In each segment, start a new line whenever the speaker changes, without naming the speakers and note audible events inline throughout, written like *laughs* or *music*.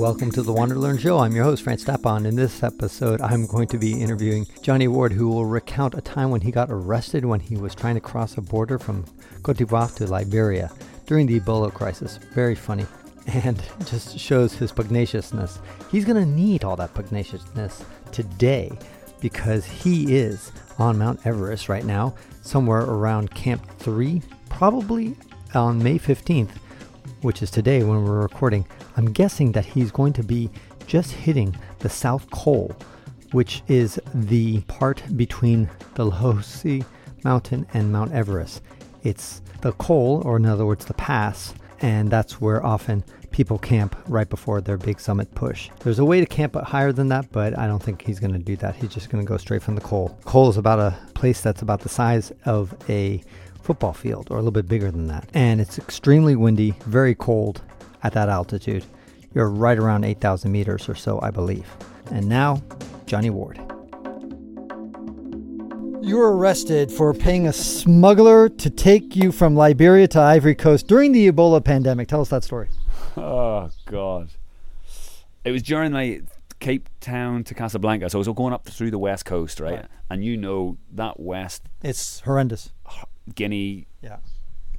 Welcome to the Wander Learn Show. I'm your host, Francis Tapon. In this episode, I'm going to be interviewing Johnny Ward, who will recount a time when he got arrested when he was trying to cross a border from Cote d'Ivoire to Liberia during the Ebola crisis. Very funny *laughs* and just shows his pugnaciousness. He's going to need all that pugnaciousness today because he is on Mount Everest right now, somewhere around Camp 3, probably on May 15th, which is today when we're recording. I'm guessing that he's going to be just hitting the South Col, which is the part between the Lhotse Mountain and Mount Everest. It's the col, or in other words, the pass, and that's where often people camp right before their big summit push. There's a way to camp higher than that, but I don't think he's going to do that. He's just going to go straight from the col. Col is about a place that's about the size of a football field or a little bit bigger than that. And it's extremely windy, very cold at that altitude. You're right around 8,000 meters or so, I believe. And now, Johnny Ward. You were arrested for paying a smuggler to take you from Liberia to Ivory Coast during the Ebola pandemic. Tell us that story. *laughs*
Oh God! It was during my Cape Town to Casablanca, so I was going up through the west coast, right?
Right.
And you know that west
It's horrendous.
Guinea,
Yeah.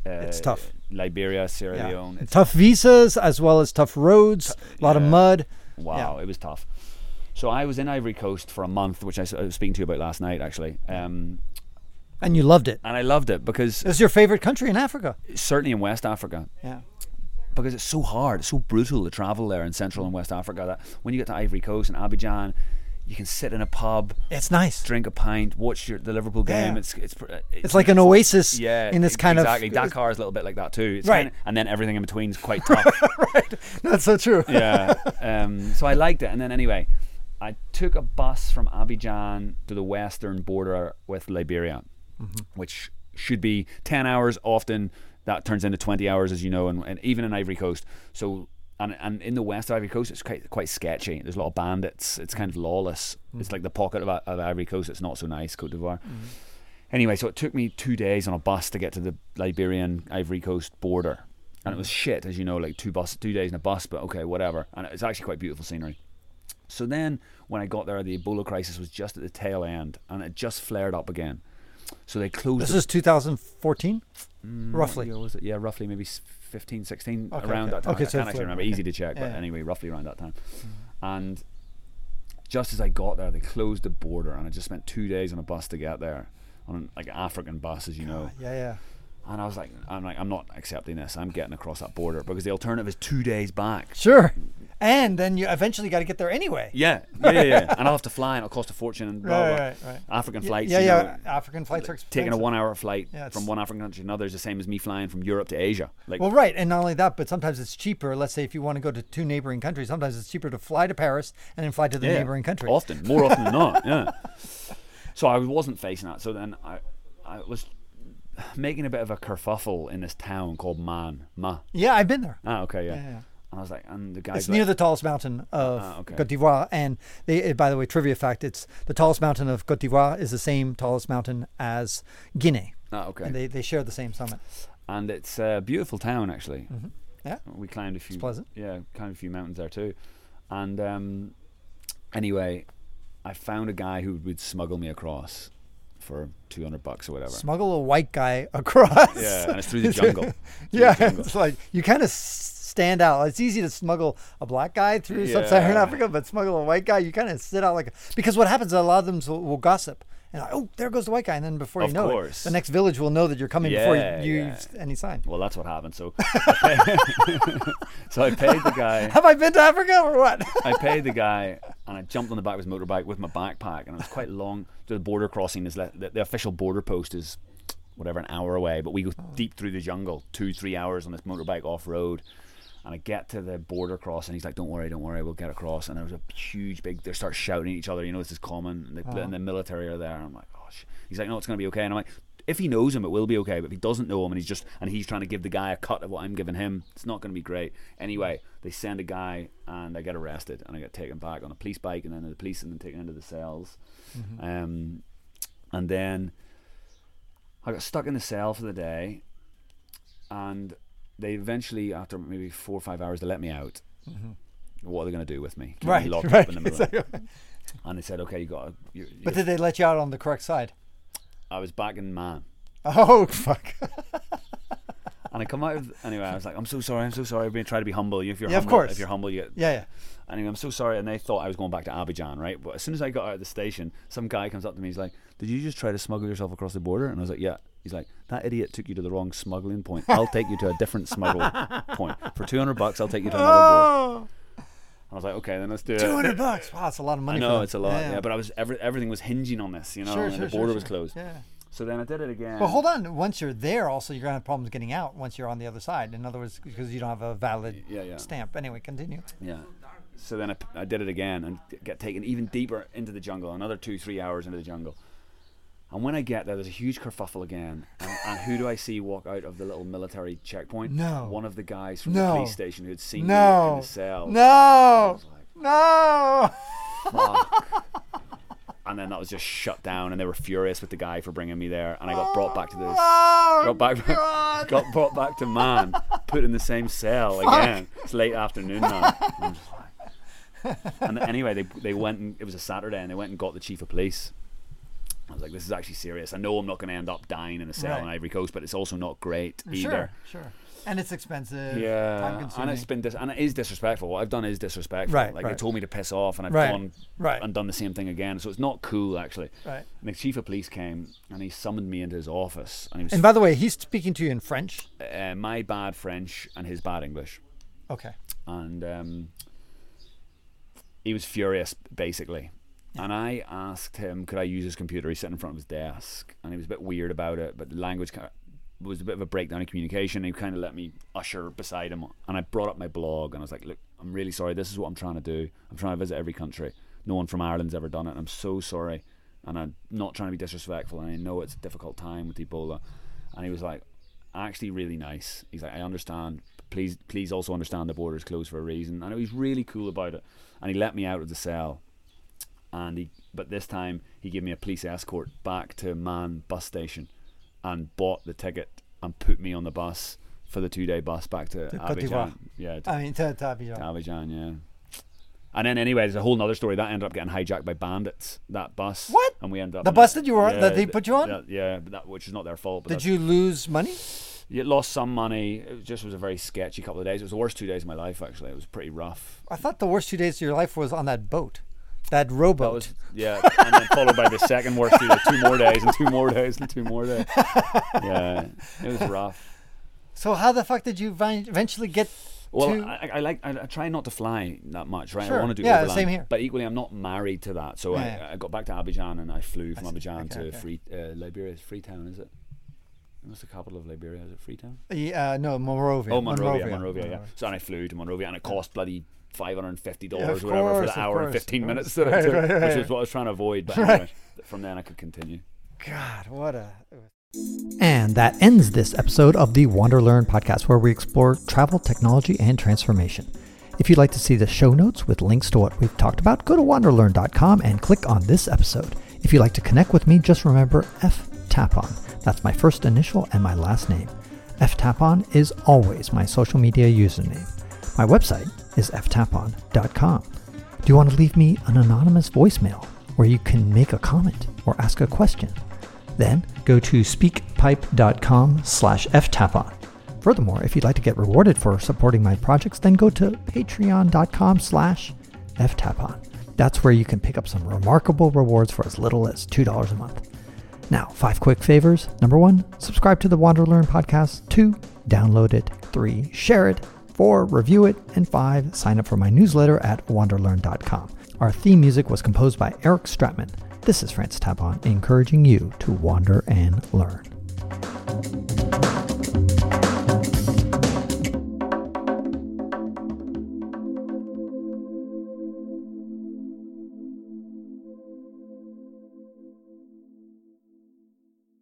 Uh,
It's tough.
Liberia, Sierra
yeah.
Leone. It's,
Tough visas as well as tough roads, a lot of mud.
wow, it was tough. So I was in Ivory Coast for a month, which I was speaking to you about last night, actually. Um,
And you loved it.
and I loved it because
It's your favorite country in Africa.
certainly in West Africa,
Yeah.
because it's so hard, it's so brutal to travel there in Central and West Africa that when you get to Ivory Coast and Abidjan, you can sit in a pub,
It's nice.
drink a pint, watch your, the Liverpool game.
Yeah.
It's, it's pr-
It's like an oasis
yeah,
in this
ex-
kind
exactly.
of
Dakar is a little bit like that too. It's
Right.
kinda- and then everything in between is *laughs* quite tough.
right, That's so true.
yeah. *laughs* Um, so I liked it. And then anyway, I took a bus from Abidjan to the western border with Liberia,
Mm-hmm.
which should be 10 hours. Often that turns into 20 hours, as you know, and, and even in Ivory Coast. So. And, and in the west of Ivory Coast, it's quite quite sketchy. There's a lot of bandits. It's kind of lawless.
Mm.
It's like the pocket of, of Ivory Coast. It's not so nice, Cote d'Ivoire.
Mm-hmm.
Anyway, so it took me two days on a bus to get to the Liberian Ivory Coast border, and it was shit, as you know, like two bus, two days in a bus. But okay, whatever. And it's actually quite beautiful scenery. So then, when I got there, the Ebola crisis was just at the tail end, and it just flared up again. So they closed.
This is 2014,
Mm,
roughly.
was it? Yeah, roughly maybe 15, 16,
Okay,
around
okay.
that time.
Okay,
I
so
can't actually remember. Easy to check, but
Yeah. Mm-hmm.
anyway, roughly around that time. And just as I got there, they closed the border, and I just spent two days on a bus to get there, on like African bus, as you know.
Yeah, yeah.
And I was like, I'm like, I'm not accepting this. I'm getting across that border because the alternative is two days back.
Sure. And then you eventually got to get there anyway.
Yeah, yeah, yeah, yeah. *laughs* and I'll have to fly, and it'll cost a fortune, and blah,
Right,
blah.
right, right.
African
Y-
flights.
Yeah,
you
yeah.
know,
African flights are expensive.
taking a one-hour flight
Yeah,
from one African country to another is the same as me flying from Europe to Asia. Like,
Well, right, and not only that, but sometimes it's cheaper. Let's say if you want to go to two neighboring countries, sometimes it's cheaper to fly to Paris and then fly to the
Yeah,
neighboring country.
Often, more often than not. *laughs* Yeah. So I wasn't facing that. So then I, I was making a bit of a kerfuffle in this town called Man. Ma.
Yeah, I've been there.
Ah, okay, yeah.
Yeah, yeah.
And I was like, and the guys
It's near the tallest mountain of
Ah, okay.
Cote d'Ivoire, and they, by the way, trivia fact: it's the tallest mountain of Cote d'Ivoire is the same tallest mountain as Guinea,
Ah, okay.
and they, they share the same summit.
and it's a beautiful town actually.
Yeah.
We climbed a few.
pleasant.
Yeah, climbed a few mountains there too. And um, anyway, I found a guy who would smuggle me across for two hundred bucks or whatever.
Smuggle a white guy *laughs* across.
Yeah, and it's through the *laughs* jungle. *laughs* Through the
yeah,
jungle.
it's like you kind of stand out. It's easy to smuggle a black guy through sub-Saharan Africa, but smuggle a white guy, you kind of sit out like a, because what happens? is A lot of them will, will gossip. And oh, there goes the white guy, and then before you know
course.
it, the next village will know that you're coming before you,
Yeah,
you
yeah.
any sign.
Well, that's what happened. So, I *laughs* *laughs* so I paid the guy.
Have I been to Africa or what? *laughs*
I paid the guy, and I jumped on the back of his motorbike with my backpack, and it was quite long. The border crossing is le- the, the official border post is whatever an hour away, but we go oh. deep through the jungle, two three hours on this motorbike off road. And I get to the border crossing. He's like, "Don't worry, don't worry, we'll get across." And there was a huge, big. They start shouting at each other. You know, this is common. And the, and the military are there. And I'm like, "Gosh." He's like, "No, it's going to be okay." And I'm like, "If he knows him, it will be okay. But if he doesn't know him, and he's just and he's trying to give the guy a cut of what I'm giving him, it's not going to be great." Anyway, they send a guy, and I get arrested, and I get taken back on a police bike, and then the police and then taken into the cells. Um, and then I got stuck in the cell for the day, and they eventually, after maybe four or five hours, they let me out. Mm-hmm. what are they going to do with me? Keep
Right,
locked
right.
up in the middle. *laughs*
Exactly.
and they said, okay, you got. You,
But did they let you out on the correct side?
I was back in Man.
Oh fuck! *laughs*
And I come out of anyway. I was like, "I'm so sorry. I'm so sorry." I've been trying to be humble. If you're
Yeah, of
humble,
course.
if you're humble, you get.
yeah, yeah.
Anyway, I'm so sorry. And they thought I was going back to Abidjan, right? But as soon as I got out of the station, some guy comes up to me. He's like, "Did you just try to smuggle yourself across the border?" And I was like, "Yeah." He's like, "That idiot took you to the wrong smuggling point. I'll take you to a different smuggle *laughs* point for 200 bucks. I'll take you to another board."
Oh,
I was like, "Okay, then let's do it."
200 bucks. Wow, that's a lot of money.
I know it's a lot, yeah. but I was every, everything was hinging on this, you know,
sure,
and
sure,
the border
sure.
was closed.
Yeah.
So then I did it again.
But hold on. Once you're there, also you're gonna have problems getting out. Once you're on the other side. In other words, because you don't have a valid
Yeah, yeah.
stamp. Anyway, continue.
Yeah. So then I, I did it again and get taken even deeper into the jungle, another two, three hours into the jungle. And when I get there, there's a huge kerfuffle again. And, and who do I see walk out of the little military checkpoint?
No.
One of the guys from
No.
the police station who had seen me in
No.
the cell.
No.
was like,
No.
fuck. and then that was just shut down, and they were furious with the guy for bringing me there. And I got brought back to this.
Oh,
Got back,
God. *laughs*
got brought back to Man, put in the same cell again. It's late afternoon now. I'm like- and anyway, they they went and it was a Saturday, and they went and got the chief of police. I was like, this is actually serious. I know I'm not going to end up dying in a cell
Right.
in Ivory Coast, but it's also not great either.
Sure, sure. And it's expensive.
Yeah, and it's been dis- and it is disrespectful. What I've done is disrespectful.
Right,
like they told me to piss off, and I've
Right,
gone
right.
and done the same thing again. So it's not cool actually.
Right.
And the chief of police came and he summoned me into his office, and he was
And by the way, he's speaking to you in French.
uh, my bad French and his bad English.
Okay.
and um, he was furious basically. And I asked him, could I use his computer? He sat in front of his desk, and he was a bit weird about it. But the language kind of was a bit of a breakdown in communication. He kind of let me usher beside him, and I brought up my blog, and I was like, "Look, I'm really sorry. This is what I'm trying to do. I'm trying to visit every country. No one from Ireland's ever done it. And I'm so sorry, and I'm not trying to be disrespectful. And I know it's a difficult time with Ebola." And he was like, actually really nice. He's like, I understand. Please, please also understand the border's closed for a reason. And he was really cool about it. And he let me out of the cell. And he, but this time he gave me a police escort back to Man bus station, and bought the ticket and put me on the bus for the two-day bus back to
To
Abidjan. Yeah, to,
I mean, to, to Abidjan.
to Abidjan. Yeah. And then anyway, there's a whole other story that ended up getting hijacked by bandits. That bus.
What?
And we ended up
The bus that you were on- that they put you on?
that- yeah, but that which is not their fault.
Did you lose money?
you lost some money. It just was a very sketchy couple of days. It was the worst two days of my life. Actually, it was pretty rough.
I thought the worst two days of your life was on that boat, that rowboat.
That was yeah, and then followed by the second worst two two more days, and two more days, and two more days. *laughs* Yeah, it was rough.
so how the fuck did you eventually get
Well. I, I like I, I try not to fly that much, right?
Sure.
I want to do
Yeah,
overland,
same here.
But equally, I'm not married to that. So
Yeah.
I, I got back to Abidjan and I flew from. Abidjan
Okay,
to
okay.
Free uh, Liberia. Freetown, is it? What's the capital of Liberia? Is it Freetown?
yeah, uh, no, Monrovia.
Oh, Monrovia, Monrovia, yeah. So and I flew to Monrovia, and it cost bloody five hundred and fifty dollars
Yeah,
or
of
whatever for the
of
hour and fifteen minutes *laughs*
course.
that it took,
Right, right,
which
right.
is what I was trying to avoid. But *laughs*
Right.
anyway, from then I could continue.
God, what a. And that ends this episode of the Wander Learn podcast, where we explore travel, technology, and transformation. If you'd like to see the show notes with links to what we've talked about, go to wanderlearn.com and click on this episode. If you'd like to connect with me, just remember F Tapon. That's my first initial and my last name. F Tapon is always my social media username. My website is ftapon.com. Do you want to leave me an anonymous voicemail where you can make a comment or ask a question? Then go to speakpipe.com slash ftapon. Furthermore, if you'd like to get rewarded for supporting my projects, then go to patreon.com slash ftapon. That's where you can pick up some remarkable rewards for as little as $2 a month. Now, five quick favors. Number one, subscribe to the Wander Learn podcast. Two, download it. Three, share it. Four, review it. And five, sign up for my newsletter at wanderlearn.com. Our theme music was composed by Eric Stratman. This is Francis Tapon, encouraging you to wander and learn.